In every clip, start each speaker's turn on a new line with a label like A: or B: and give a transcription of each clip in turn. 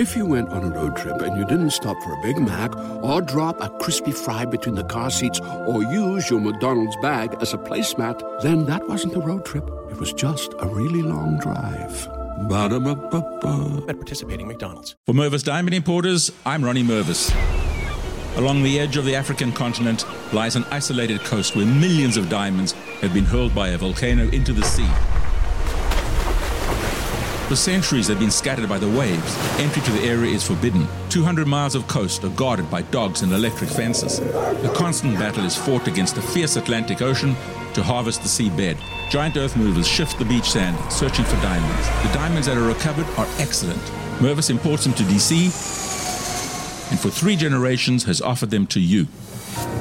A: If you went on a road trip and you didn't stop for a Big Mac or drop a crispy fry between the car seats or use your McDonald's bag as a placemat, then that wasn't a road trip. It was just a really long drive. Ba-da-ba-ba-ba.
B: At participating McDonald's.
C: For Mervis Diamond Importers, I'm Ronnie Mervis. Along the edge of the African continent lies an isolated coast where millions of diamonds have been hurled by a volcano into the sea. For centuries, they've been scattered by the waves. Entry to the area is forbidden. 200 miles of coast are guarded by dogs and electric fences. A constant battle is fought against the fierce Atlantic Ocean to harvest the seabed. Giant earth movers shift the beach sand, searching for diamonds. The diamonds that are recovered are excellent. Mervis imports them to DC, and for three generations has offered them to you.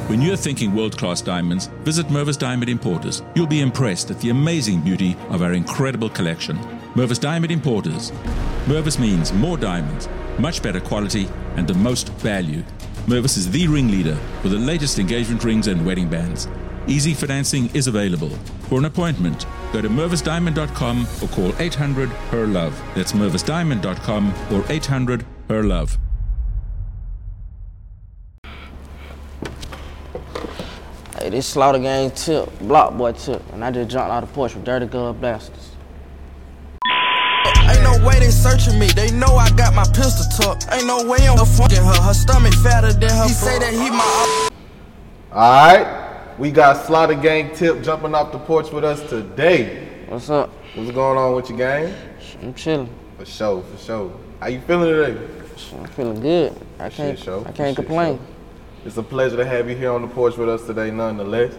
C: When you're thinking world class diamonds, visit Mervis Diamond Importers. You'll be impressed at the amazing beauty of our incredible collection. Mervis Diamond Importers. Mervis means more diamonds, much better quality, and the most value. Mervis is the ringleader for the latest engagement rings and wedding bands. Easy financing is available. For an appointment, go to mervisdiamond.com or call 800 HER LOVE. That's mervisdiamond.com or 800 HER LOVE.
D: Hey, this slaughter gang tip, block boy tip, and I just jumped out of the porch with dirty glove blasters.
E: Ain't no way they searching me. They know I got my pistol tucked. Ain't no way I'm fucking her. Her stomach fatter than her. He say that he my.
F: Alright, we got Slaughter Gang Tip jumping off the porch with us today.
D: What's up?
F: What's going on with your gang?
D: I'm chilling.
F: For sure, for sure. How you feeling today?
D: I'm feeling good. I
F: Shit,
D: can't.
F: show.
D: I can't
F: Shit,
D: complain.
F: show. It's a pleasure to have you here on the porch with us today, nonetheless.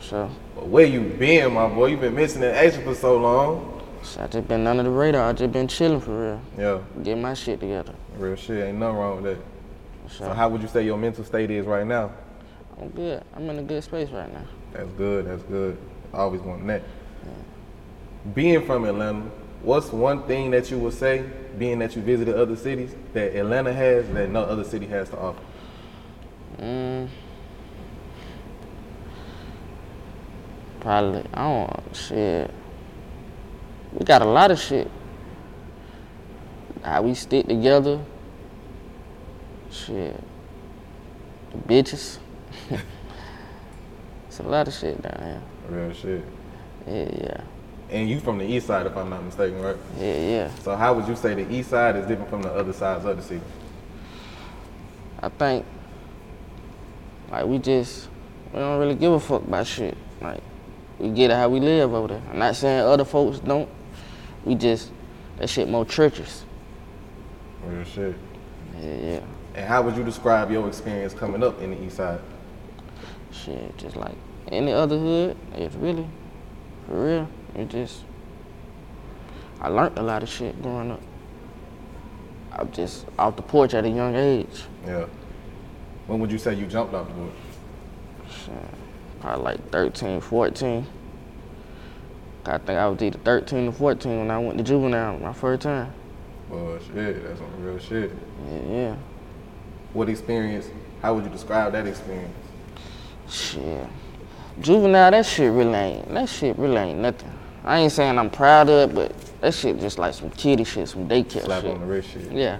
D: So,
F: But where you been, my boy? You been missing in action for so long.
D: So I just been under the radar. I just been chilling for real.
F: Yeah,
D: Get my shit together.
F: real shit. Ain't nothing wrong with that.
D: So,
F: So how would you say your mental state is right now?
D: I'm good. I'm in a good space right now.
F: That's good. That's good. Always want that. Being from Atlanta, what's one thing that you would say, being that you visited other cities, that Atlanta has that no other city has to offer?
D: Mm. Probably. I don't. Shit. We got a lot of shit. How we stick together. Shit. The bitches. it's a lot of shit down here.
F: Real shit.
D: Yeah, yeah.
F: And you from the east side, if I'm not mistaken, right?
D: Yeah, yeah.
F: So how would you say the east side is different from the other sides of the city?
D: I think like we just we don't really give a fuck about shit. Like we get it how we live over there. I'm not saying other folks don't. We just that shit more churches.
F: Real shit.
D: Yeah, yeah.
F: And how would you describe your experience coming up in the east side?
D: Shit, just like any other hood, it's really for real. It just I learned a lot of shit growing up. I'm just off the porch at a young age.
F: Yeah. When would you say you jumped off the board?
D: Shit, probably like 13, 14. I think I was either 13 or 14 when I went to juvenile my first time.
F: Well, shit, that's some real shit.
D: Yeah, yeah.
F: What experience? How would you describe that experience?
D: Shit. Juvenile, that shit really ain't, that shit really ain't nothing. I ain't saying I'm proud of it, but that shit just like some kiddie shit, some daycare
F: Slap
D: shit.
F: Slap on the wrist shit.
D: Yeah.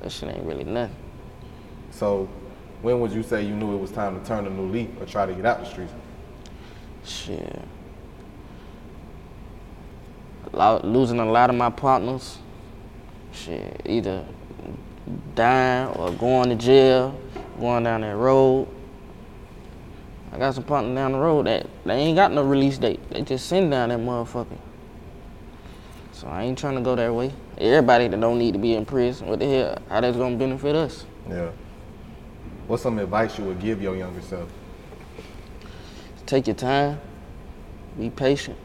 D: That shit ain't really nothing.
F: So, when would you say you knew it was time to turn a new leaf or try to get out the streets?
D: Shit. Lo- losing a lot of my partners. Shit, either dying or going to jail, going down that road. I got some partners down the road that they ain't got no release date. They just sitting down that motherfucker. So I ain't trying to go that way. Everybody that don't need to be in prison, what the hell? How that's gonna benefit us?
F: Yeah. What's some advice you would give your younger self?
D: Take your time. Be patient.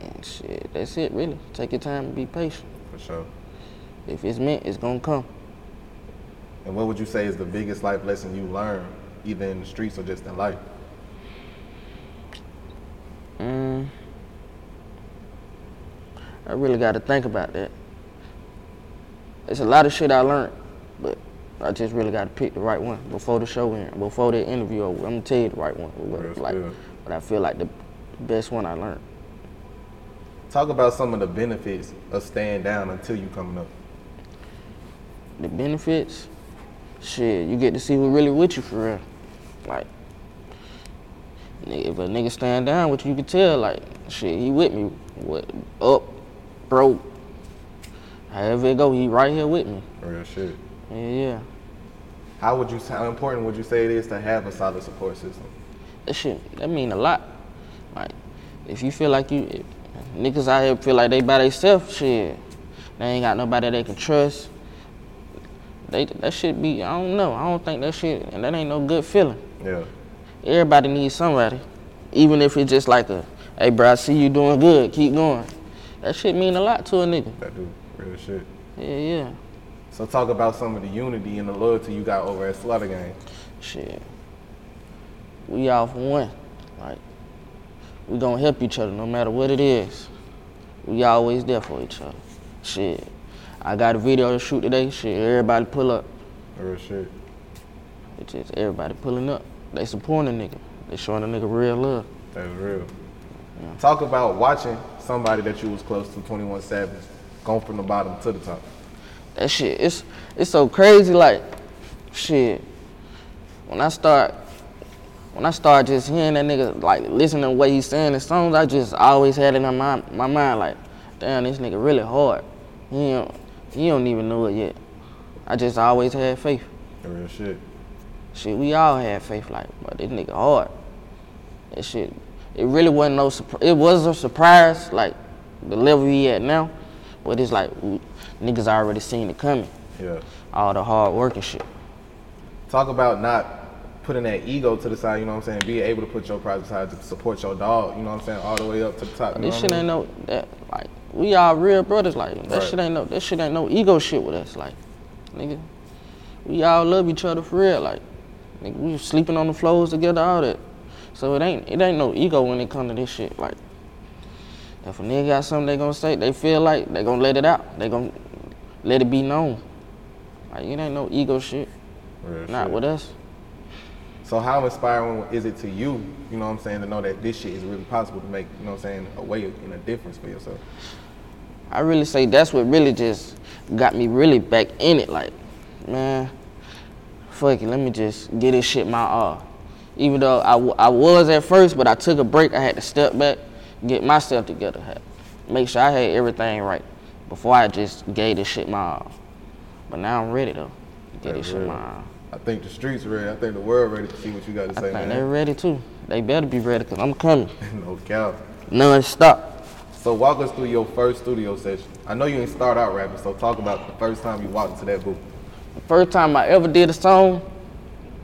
D: And shit, that's it really. Take your time and be patient.
F: For sure.
D: If it's meant, it's gonna come.
F: And what would you say is the biggest life lesson you learned, either in the streets or just in life?
D: Mm. I really got to think about that. It's a lot of shit I learned, but I just really got to pick the right one before the show end, before the interview over. I'm gonna tell you the right one,
F: Real
D: like,
F: good.
D: but I feel like the best one I learned.
F: Talk about some of the benefits of staying down until you coming up.
D: The benefits, shit, you get to see who really with you for real. Like, nigga, if a nigga stand down with you, you can tell, like, shit, he with me. What, up, broke, however it go, he right here with me.
F: Real shit.
D: Yeah, yeah.
F: How would you? How important would you say it is to have a solid support system?
D: That shit, that mean a lot. Like, if you feel like you, niggas out here feel like they by themselves, shit, they ain't got nobody they can trust. They, that shit be, I don't know. I don't think that shit, and that ain't no good feeling.
F: Yeah.
D: Everybody needs somebody. Even if it's just like a, hey bro, I see you doing good, keep going. That shit mean a lot to a nigga.
F: That do real shit.
D: Yeah, yeah.
F: So talk about some of the unity and the loyalty you got over at Slaughter Gang.
D: Shit. We all for one. Like, we gonna help each other no matter what it is. We always there for each other. Shit. I got a video to shoot today. Shit, everybody pull up.
F: Real shit.
D: It's just everybody pulling up. They supporting a nigga. They showing a nigga real love.
F: That's real. Talk about watching somebody that you was close to, 21 Savage, going from the bottom to the top.
D: that shit it's it's so crazy like shit when i start when i start just hearing that nigga like listening to what he's saying the songs i just always had it in my, my mind like damn this nigga really hard he don't, he don't even know it yet i just always had faith
F: Real shit.
D: shit we all had faith like but this nigga hard that shit it really wasn't no surprise it was a surprise like the level he at now but it's like we- niggas already seen it coming
F: Yeah.
D: all the hard work and shit.
F: Talk about not putting that ego to the side, you know what I'm saying? Being able to put your pride aside to support your dog, you know what I'm saying? All the way up to the top.
D: This shit
F: I mean?
D: ain't no that like we all real brothers. Like that
F: Right.
D: shit ain't no that shit ain't no ego shit with us. Like nigga, we all love each other for real. Like nigga, we sleeping on the floors together, all that. So it ain't it ain't no ego when it come to this shit. Like if a nigga got something they gonna say, they feel like they gonna let it out. They gonna let it be known. Like it ain't no ego shit.
F: Real
D: Not
F: shit.
D: with us.
F: So how inspiring is it to you, you know what I'm saying, to know that this shit is really possible to make, you know what I'm saying, a way and a difference for yourself?
D: I really say that's what really just got me really back in it. Like, man, fuck it, let me just get this shit my all. Even though I, w- I was at first, but I took a break. I had to step back, get myself together, had- make sure I had everything right before I just gave this shit my all. But now I'm ready though. Get this
F: That's
D: shit my all.
F: I think the streets ready. I think the world ready to see what you got to
D: I
F: say,
D: think they're ready too. They better be ready because I'm coming.
F: no cap.
D: Non-stop.
F: So walk us through your first studio session. I know you didn't start out rapping, so talk about the first time you walked into that booth.
D: The First time I ever did a song,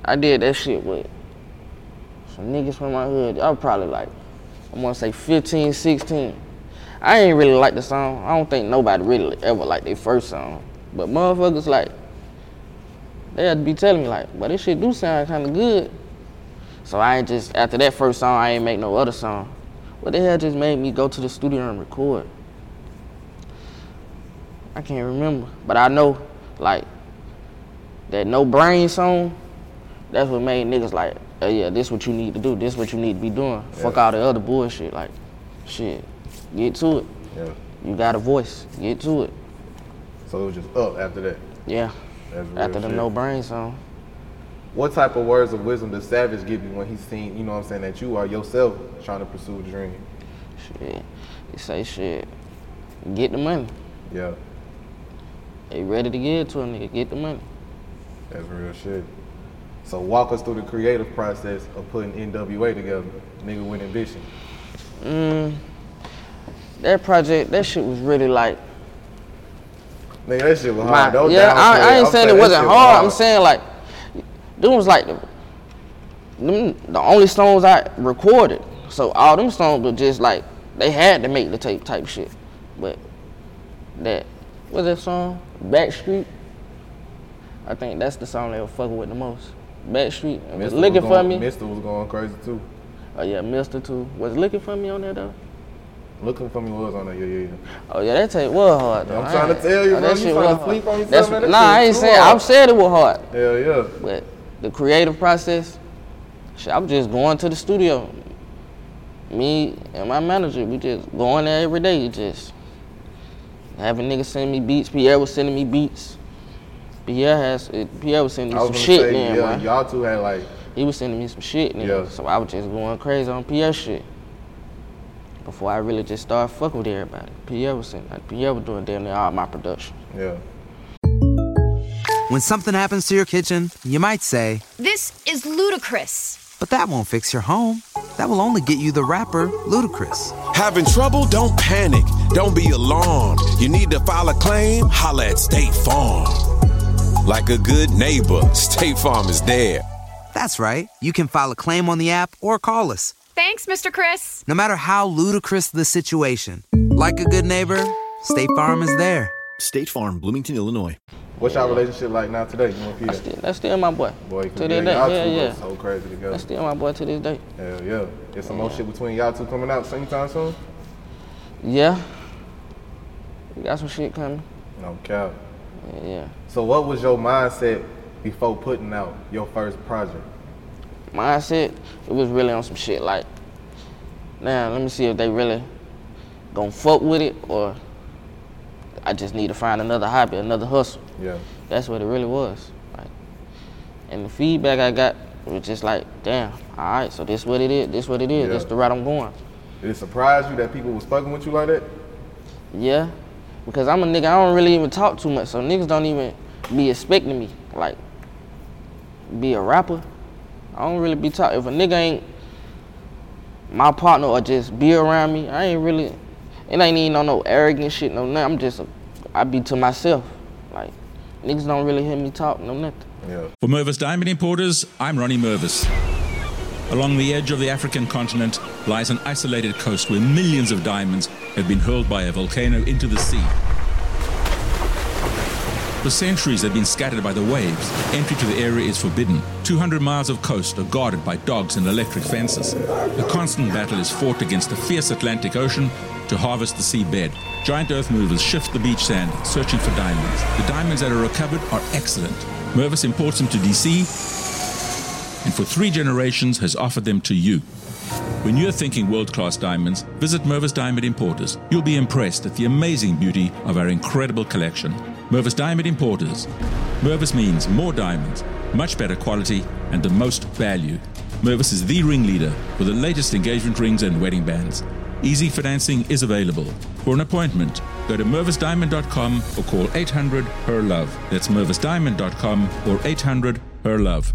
D: I did that shit with some niggas from my hood. I was probably like, I'm gonna say 15, 16. I ain't really like the song. I don't think nobody really ever liked their first song. But motherfuckers like, they had to be telling me like, but this shit do sound kinda good. So I ain't just, after that first song, I ain't make no other song. What the hell just made me go to the studio and record? I can't remember. But I know, like, that no brain song, that's what made niggas like, oh yeah, this what you need to do. This what you need to be doing. Fuck all the other bullshit. Like, shit, get to it.
F: Yeah.
D: You got a voice. Get to it.
F: So it was just up after that.
D: Yeah.
F: That's
D: After the no brain song.
F: What type of words of wisdom does Savage give you when he's seen, you know what I'm saying, that you are yourself trying to pursue a dream?
D: Shit. He say shit. Get the money.
F: Yeah,
D: They ready to give to a nigga. Get the money.
F: that's real shit. So walk us through the creative process of putting NWA together, nigga with ambition.
D: Mm, that project, that shit was really like
F: Nigga, that shit was hard. Don't
D: yeah. I, I ain't
F: I'm
D: saying it wasn't
F: shit
D: hard. I'm saying like, them was like the, them, the only songs I recorded. So all them songs were just like they had to make the tape type shit. But that what's that song? Backstreet. I think that's the song they were fucking with the most. Backstreet. Was looking
F: was
D: for me.
F: Mister was going crazy too.
D: Oh yeah, Mister too. Was looking for me on that though.
F: Looking for me was on that. yeah, yeah, yeah.
D: Oh yeah, that tape was hard though.
F: I'm trying to tell you,
D: oh,
F: bro,
D: that
F: you
D: shit
F: trying to
D: was
F: sleep on yourself,
D: That's-
F: man, that
D: Nah, I ain't saying. I'm saying it was hard.
F: Hell yeah.
D: But the creative process, shit, I'm just going to the studio. me and my manager, we just going there every day, just having niggas send me beats. Pierre was sending me beats. Pierre has Pierre was sending me some shit
F: say,
D: then,
F: yeah,
D: bro.
F: y'all two had like,
D: He was sending me some shit.
F: Yeah.
D: So I was just going crazy on Pierre shit. Before I really just started fucking with everybody. Pierre was sending like, Pierre was doing damn near all my production.
F: yeah.
B: When something happens to your kitchen, you might say,
G: This is ludicrous.
B: but that won't fix your home. That will only get you the rapper, Ludacris.
H: Having trouble? Don't panic. Don't be alarmed. You need to file a claim? Holla at State Farm. Like a good neighbor, State Farm is there.
B: That's right. You can file a claim on the app or call us.
G: Thanks, Mr. Chris.
B: No matter how ludicrous the situation, like a good neighbor, State Farm is there.
I: State Farm, Bloomington, Illinois.
F: What's y'all relationship like now today? You and Pierre?
D: That's still, that's still my boy.
F: Boy,
D: to this day. Yeah, yeah.
F: so crazy together.
D: That's still my boy to this day.
F: Hell yeah. Is some more shit between y'all two coming out sometime soon?
D: Yeah. We got some shit coming.
F: No cap.
D: Yeah, yeah.
F: So what was your mindset before putting out your first project?
D: Mindset, it was really on some shit like, now let me see if they really gonna fuck with it or I just need to find another hobby, another hustle.
F: Yeah.
D: That's what it really was. Like, and the feedback I got was just like, damn, all right, so this what it is, this what it is,
F: Yeah.
D: this the route I'm going.
F: Did it surprise you that people was fucking with you like that?
D: Yeah, because I'm a nigga, I don't really even talk too much, so niggas don't even be expecting me, like, be a rapper. I don't really be talking. If a nigga ain't my partner or just be around me, I ain't really, it ain't even on no arrogant shit, no nothing. I'm just, a, I be to myself. Like, niggas don't really hear me talk, no nothing.
F: Yeah.
C: For Mervis Diamond Importers, I'm Ronnie Mervis. Along the edge of the African continent lies an isolated coast where millions of diamonds have been hurled by a volcano into the sea. For centuries, they've been scattered by the waves. Entry to the area is forbidden. 200 miles of coast are guarded by dogs and electric fences. A constant battle is fought against the fierce Atlantic Ocean to harvest the seabed. Giant earth movers shift the beach sand, searching for diamonds. The diamonds that are recovered are excellent. Mervis imports them to DC and for three generations has offered them to you. When you're thinking world class diamonds, visit Mervis Diamond Importers. You'll be impressed at the amazing beauty of our incredible collection. Mervis Diamond Importers. Mervis means more diamonds, much better quality, and the most value. Mervis is the ringleader for the latest engagement rings and wedding bands. Easy financing is available. For an appointment, go to mervisdiamond.com or call 800 HER LOVE. That's mervisdiamond.com or 800 HER LOVE.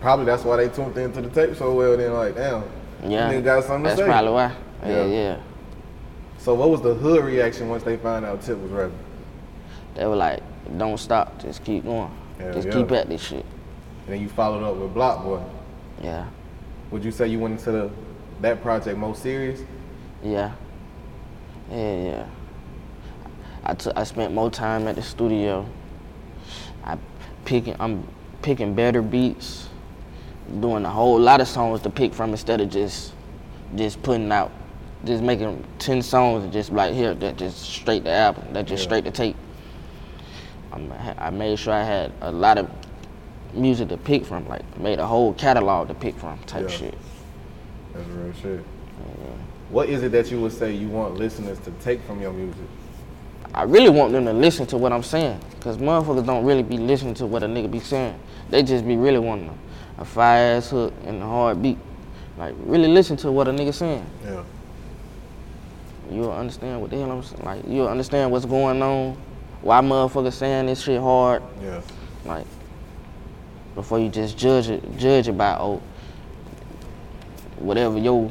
F: Probably that's why they tuned into the tape so well. Then like, damn,
D: Yeah.
F: nigga got something
D: That's
F: to say.
D: probably why. Yeah,
F: Yeah.
D: yeah.
F: So what was the hood reaction once they found out Tip was rapping?
D: They were like, don't stop, just keep going.
F: Hell
D: just
F: yeah.
D: keep at this shit.
F: And then you followed up with Block Boy.
D: Yeah,
F: Would you say you went into the, that project most serious?
D: yeah. Yeah, yeah. I I spent more time at the studio. I picking I'm picking better beats, doing a whole lot of songs to pick from instead of just just putting out just making ten songs and just like here that just straight the album, that just
F: Yeah.
D: straight the tape. I'm, I made sure I had a lot of music to pick from, like made a whole catalog to pick from type
F: Yeah.
D: shit.
F: That's real shit. What is it that you would say you want listeners to take from your music?
D: I really want them to listen to what I'm saying, cause motherfuckers don't really be listening to what a nigga be saying. They just be really wanting a, a fire ass hook and a hard beat. Like really listen to what a nigga saying.
F: Yeah.
D: You'll understand what the hell I'm saying. Like you'll understand what's going on, why motherfuckers saying this shit hard.
F: Yeah.
D: Like before you just judge it, judge it by oh, whatever your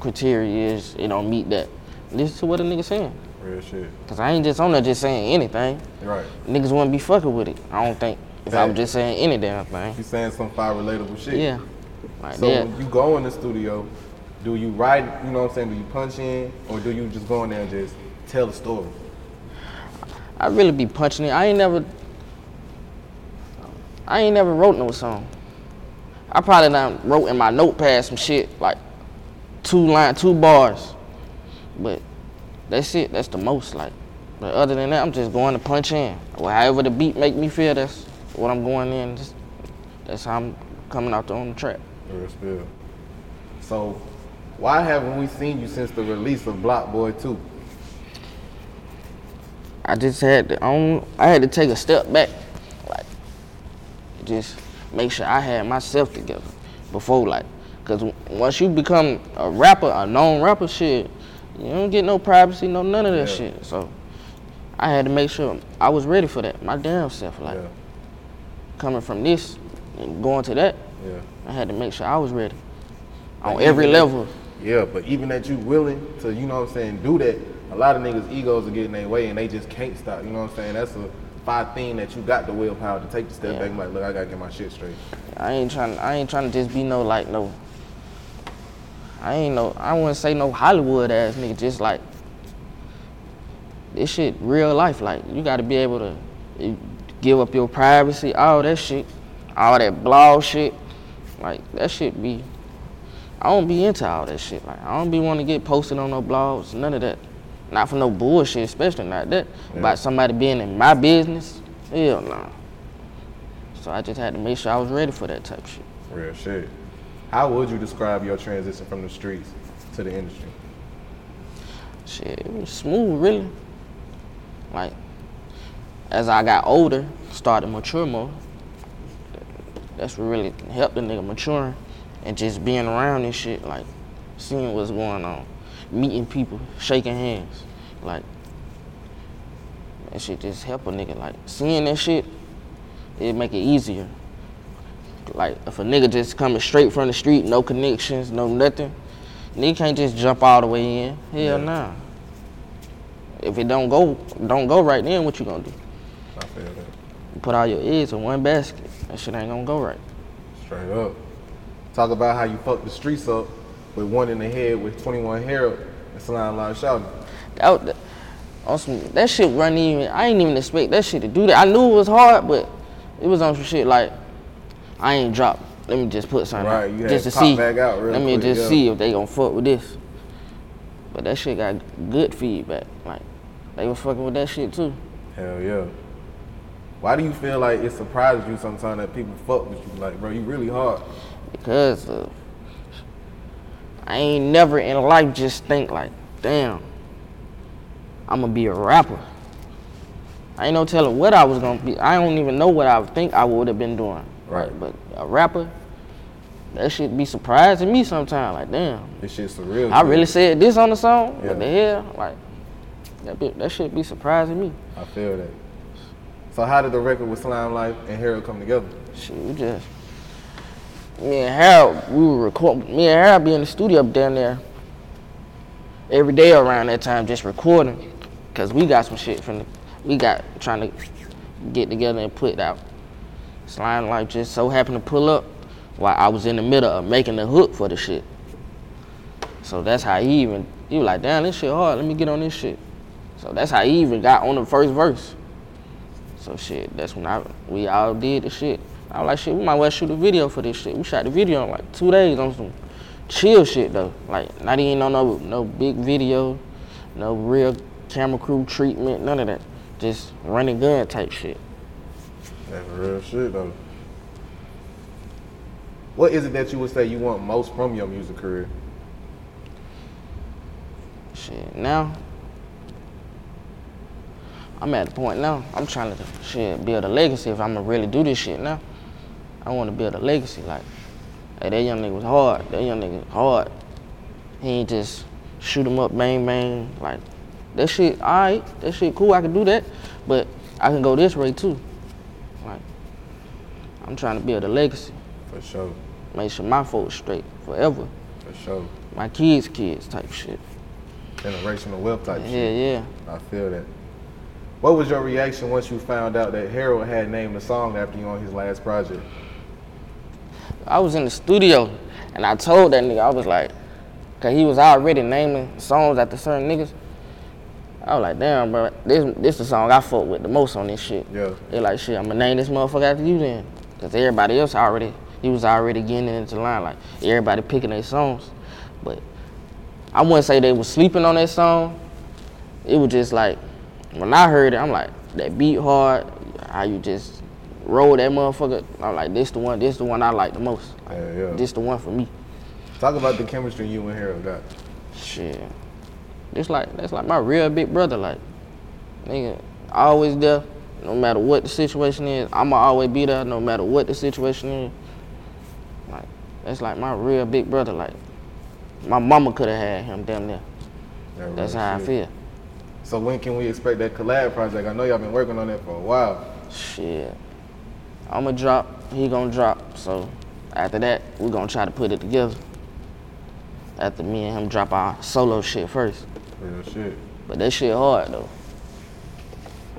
D: criteria is, it don't meet that. Listen to what a nigga saying.
F: Real shit.
D: Cause I ain't just on there just saying anything.
F: Right.
D: Niggas wouldn't be fucking with it. I don't think if I was just saying any damn thing.
F: You saying some fire relatable shit.
D: Yeah. Like
F: So
D: that.
F: when you go in the studio, do you write? You know what I'm saying? Do you punch in, or do you just go in there and just tell the story?
D: I really be punching it. I ain't never, I ain't never wrote no song. I probably done wrote in my notepad some shit like two line, two bars, but that's it. That's the most like. But other than that, I'm just going to punch in. Well, however the beat make me feel, that's what I'm going in. Just, that's how I'm coming out there on the track.
F: Real spill. So, why haven't we seen you since the release of Block Boy 2?
D: I just had to, I, I had to take a step back, like just make sure I had myself together before, like, cause once you become a rapper, a known rapper, shit, you don't get no privacy, no none of that
F: Yeah.
D: shit. So I had to make sure I was ready for that, my damn self, like
F: Yeah,
D: coming from this and going to that,
F: yeah.
D: I had to make sure I was ready on every level.
F: Yeah, but even that you willing to, you know what I'm saying, do that, a lot of niggas' egos are getting their way and they just can't stop. You know what I'm saying? That's a five thing that you got the willpower to take the step
D: Yeah.
F: back and like, look, I gotta get my shit straight.
D: I ain't trying. I ain't trying to just be no like no. I ain't no. I wouldn't say no Hollywood ass nigga. Just like this shit, real life. Like you got to be able to give up your privacy, all that shit, all that blog shit. Like that shit be. I don't be into all that shit. Like I don't be want to get posted on no blogs. None of that. Not for no bullshit, especially not that. About somebody being in my business. Hell no. So I just had to make sure I was ready for that type of shit.
F: Real shit. How would you describe your transition from the streets to the industry?
D: Shit, it was smooth, really. Like, as I got older, started to mature more. That's what really helped the nigga maturing and just being around this shit, like, seeing what's going on, meeting people, shaking hands. Like, that shit just help a nigga. Like, seeing that shit, it make it easier. Like, if a nigga just coming straight from the street, no connections, no nothing, nigga can't just jump all the way in. Hell
F: Yeah.
D: nah. If it don't go, don't go right then, what you gonna do?
F: That.
D: You put all your eggs in one basket. That shit ain't gonna go right.
F: Straight up. Talk about how you fucked the streets up with one in the head with 21 Harold and Slimelife Shawty.
D: That, on some, that shit wasn't even. I ain't even expect that shit to do that. I knew it was hard, but it was on some shit like I ain't dropped. Let me just put something
F: Right, you
D: just
F: to
D: see.
F: back out real
D: Let me
F: quick,
D: just
F: yeah.
D: see if they gonna fuck with this. But that shit got good feedback. Like they was fucking with that shit too.
F: Hell yeah. Why do you feel like it surprises you sometimes that people fuck with you? Like, bro, you really hard.
D: because of, I ain't never in life just think like, damn, I'm gonna be a rapper. I ain't no telling what I was gonna be. I don't even know what I think I would have been doing.
F: Right.
D: But a rapper, that shit be surprising me sometimes. Like, damn,
F: This shit's surreal.
D: I
F: to
D: really said this on the song.
F: Yeah.
D: What the hell? Like, that be, that shit be surprising me.
F: I feel that. So how did the record with Slimelife and Harold come together?
D: Shit, we just me and Harold, we were record. Me and Harold be in the studio up down there every day around that time, just recording, cause we got some shit from the, we got trying to get together and put out. Slimelife just so happened to pull up while I was in the middle of making the hook for the shit. So that's how he even he was like, damn, this shit hard. Let me get on this shit. So that's how he even got on the first verse. So shit, that's when I we all did the shit. I was like, shit, we might well shoot a video for this shit. We shot the video in like two days on some chill shit though. Like not even on no no big video, no real camera crew treatment, none of that. Just running gun type shit.
F: That's real shit though. What is it that you would say you want most from your music career?
D: Shit, now I'm at the point now. I'm trying to shit build a legacy. If I'm gonna really do this shit now, I want to build a legacy. Like, hey, that young nigga was hard. That young nigga hard. He ain't just shoot him up, bang bang. Like, that shit, alright. That shit cool. I can do that, but I can go this way too. Like, I'm trying to build a legacy.
F: For sure.
D: Make sure my folks straight forever.
F: For sure.
D: My kids' kids type shit.
F: Generational wealth type
D: Yeah,
F: shit.
D: yeah. Yeah.
F: I feel that. What was your reaction once you found out that Harold had named the song after you on his last project?
D: I was in the studio and I told that nigga, I was like, cause he was already naming songs after certain niggas. I was like, damn, bro, this this the song I fuck with the most on this shit.
F: Yeah.
D: They like, shit, I'ma name this motherfucker after you then. Cause everybody else already, he was already getting into line. Like, everybody picking their songs. But I wouldn't say they was sleeping on that song. It was just like, when I heard it, I'm like, that beat hard, how you just roll that motherfucker. I'm like, this the one, this the one I like the most. Like,
F: Yeah, yeah.
D: This the one for me.
F: Talk about the chemistry you and Harold got.
D: Shit. This like that's like my real big brother. Like, nigga, always there. No matter what the situation is, I'ma always be there. No matter what the situation is. Like, that's like my real big brother. Like, my mama could have had him damn near.
F: Yeah,
D: That's how I feel.
F: So when can we expect that collab project? I know y'all been working on that for a while.
D: Shit. I'ma drop, he gonna drop. So after that, we gonna try to put it together. After me and him drop our solo shit first.
F: Real shit.
D: But that shit hard though.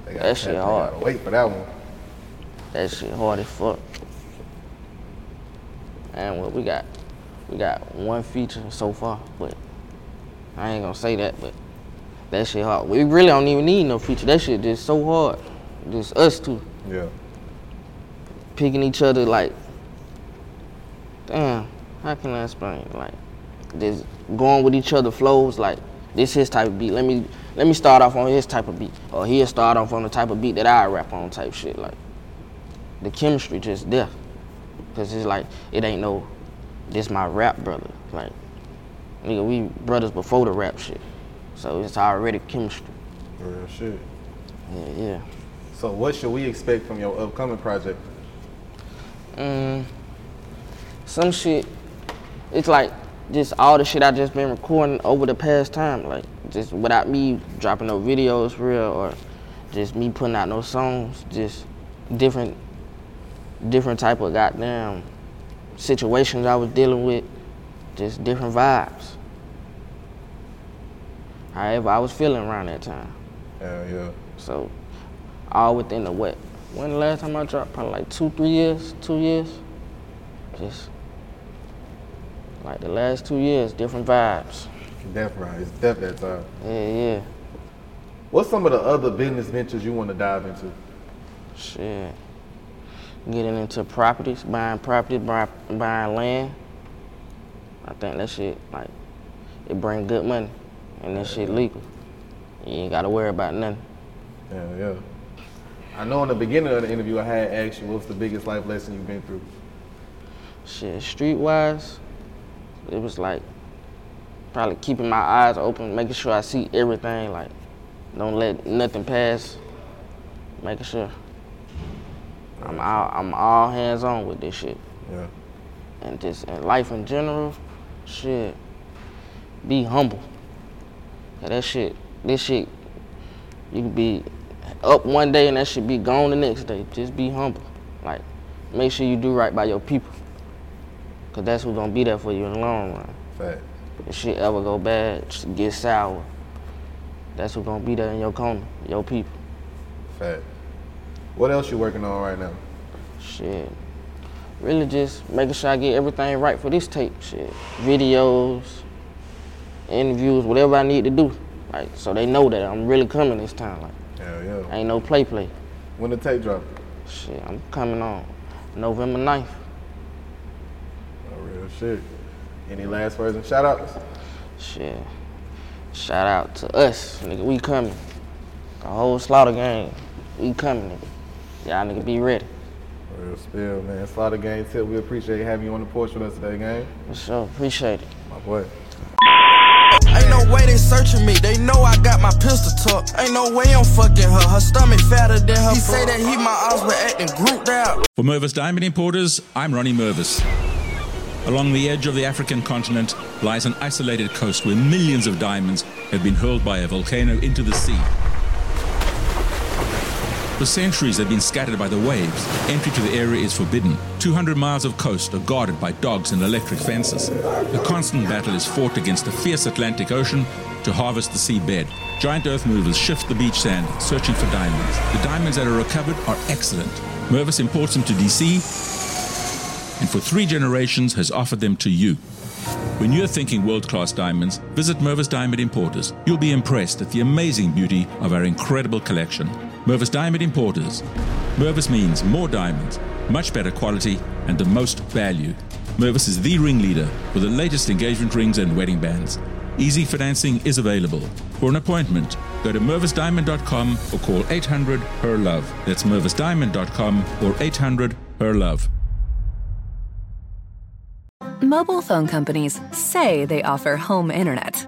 F: Gotta-
D: That shit hard.
F: gotta Wait for that one.
D: That shit hard as fuck. And what we got? We got one feature so far, but I ain't gonna say that, but that shit hard. We really don't even need no feature. That shit just so hard. Just us two
F: Yeah.
D: picking each other like damn, how can I explain? Like just going with each other flows like this his type of beat. Let me let me start off on his type of beat. Or he'll start off on the type of beat that I rap on type shit. Like the chemistry just there. Cause it's like it ain't no this my rap brother. Like nigga, we brothers before the rap shit. So it's already chemistry.
F: Real shit.
D: Yeah, yeah.
F: So what should we expect from your upcoming project?
D: Mm, some shit. It's like just all the shit I just been recording over the past time, like just without me dropping no videos real or just me putting out no songs, just different, different type of goddamn situations I was dealing with, just different vibes. However, I was feeling around that time.
F: Yeah, yeah.
D: So, all within the what? When the last time I dropped? Probably like two, three years, two years. Just like the last two years, different vibes.
F: Death right. It's death that time.
D: Yeah, yeah.
F: What's some of the other business ventures you want to dive into?
D: Shit. Getting into properties, buying properties, buy, buying land. I think that shit like it bring good money, and that shit legal. You ain't gotta worry about nothing.
F: Yeah, yeah. I know in the beginning of the interview I had asked you what's the biggest life lesson you've been through.
D: Shit, streetwise, it was like probably keeping my eyes open, making sure I see everything. Like, don't let nothing pass. Making sure I'm all I'm all hands on with this shit.
F: Yeah.
D: And just in life in general, shit, be humble. That shit, this shit, you can be up one day and that shit be gone the next day. Just be humble. Like, make sure you do right by your people. Cause that's who's gonna be there for you in the long run.
F: Fact.
D: If shit ever go bad, get sour. That's who's gonna be there in your corner, your people.
F: Fact. What else you working on right now?
D: Shit. Really just making sure I get everything right for this tape. Shit. Videos, interviews, whatever I need to do. Like so they know that I'm really coming this time. Like
F: Yeah, yeah.
D: ain't no play play.
F: When the tape drop?
D: Shit, I'm coming on November 9th.
F: Oh, real shit. Any last words and shout outs?
D: Shit. Shout out to us, nigga. We coming. The whole slaughter gang. We coming, nigga. Y'all nigga be ready.
F: Real spill, man. Slaughter Gang Tip, we appreciate having you on the porch with us today, gang.
D: For sure. Appreciate it.
F: My boy.
E: Ain't no way they searching me. They know I got my pistol tucked. Ain't no way I'm fucking her. Her stomach fatter than her. He say that he my odds, but acting grouped out.
C: For Mervis Diamond Importers, I'm Ronnie Mervis. Along the edge of the African continent lies an isolated coast where millions of diamonds have been hurled by a volcano into the sea. For centuries, they've been scattered by the waves. Entry to the area is forbidden. 200 miles of coast are guarded by dogs and electric fences. A constant battle is fought against the fierce Atlantic Ocean to harvest the seabed. Giant earth movers shift the beach sand, searching for diamonds. The diamonds that are recovered are excellent. Mervis imports them to DC and for three generations has offered them to you. When you're thinking world class diamonds, visit Mervis Diamond Importers. You'll be impressed at the amazing beauty of our incredible collection. Mervis Diamond Importers. Mervis means more diamonds, much better quality, and the most value. Mervis is the ringleader for the latest engagement rings and wedding bands. Easy financing is available. For an appointment, go to mervisdiamond.com or call 800 HER LOVE. That's mervisdiamond.com or 800 HER LOVE.
J: Mobile phone companies say they offer home internet.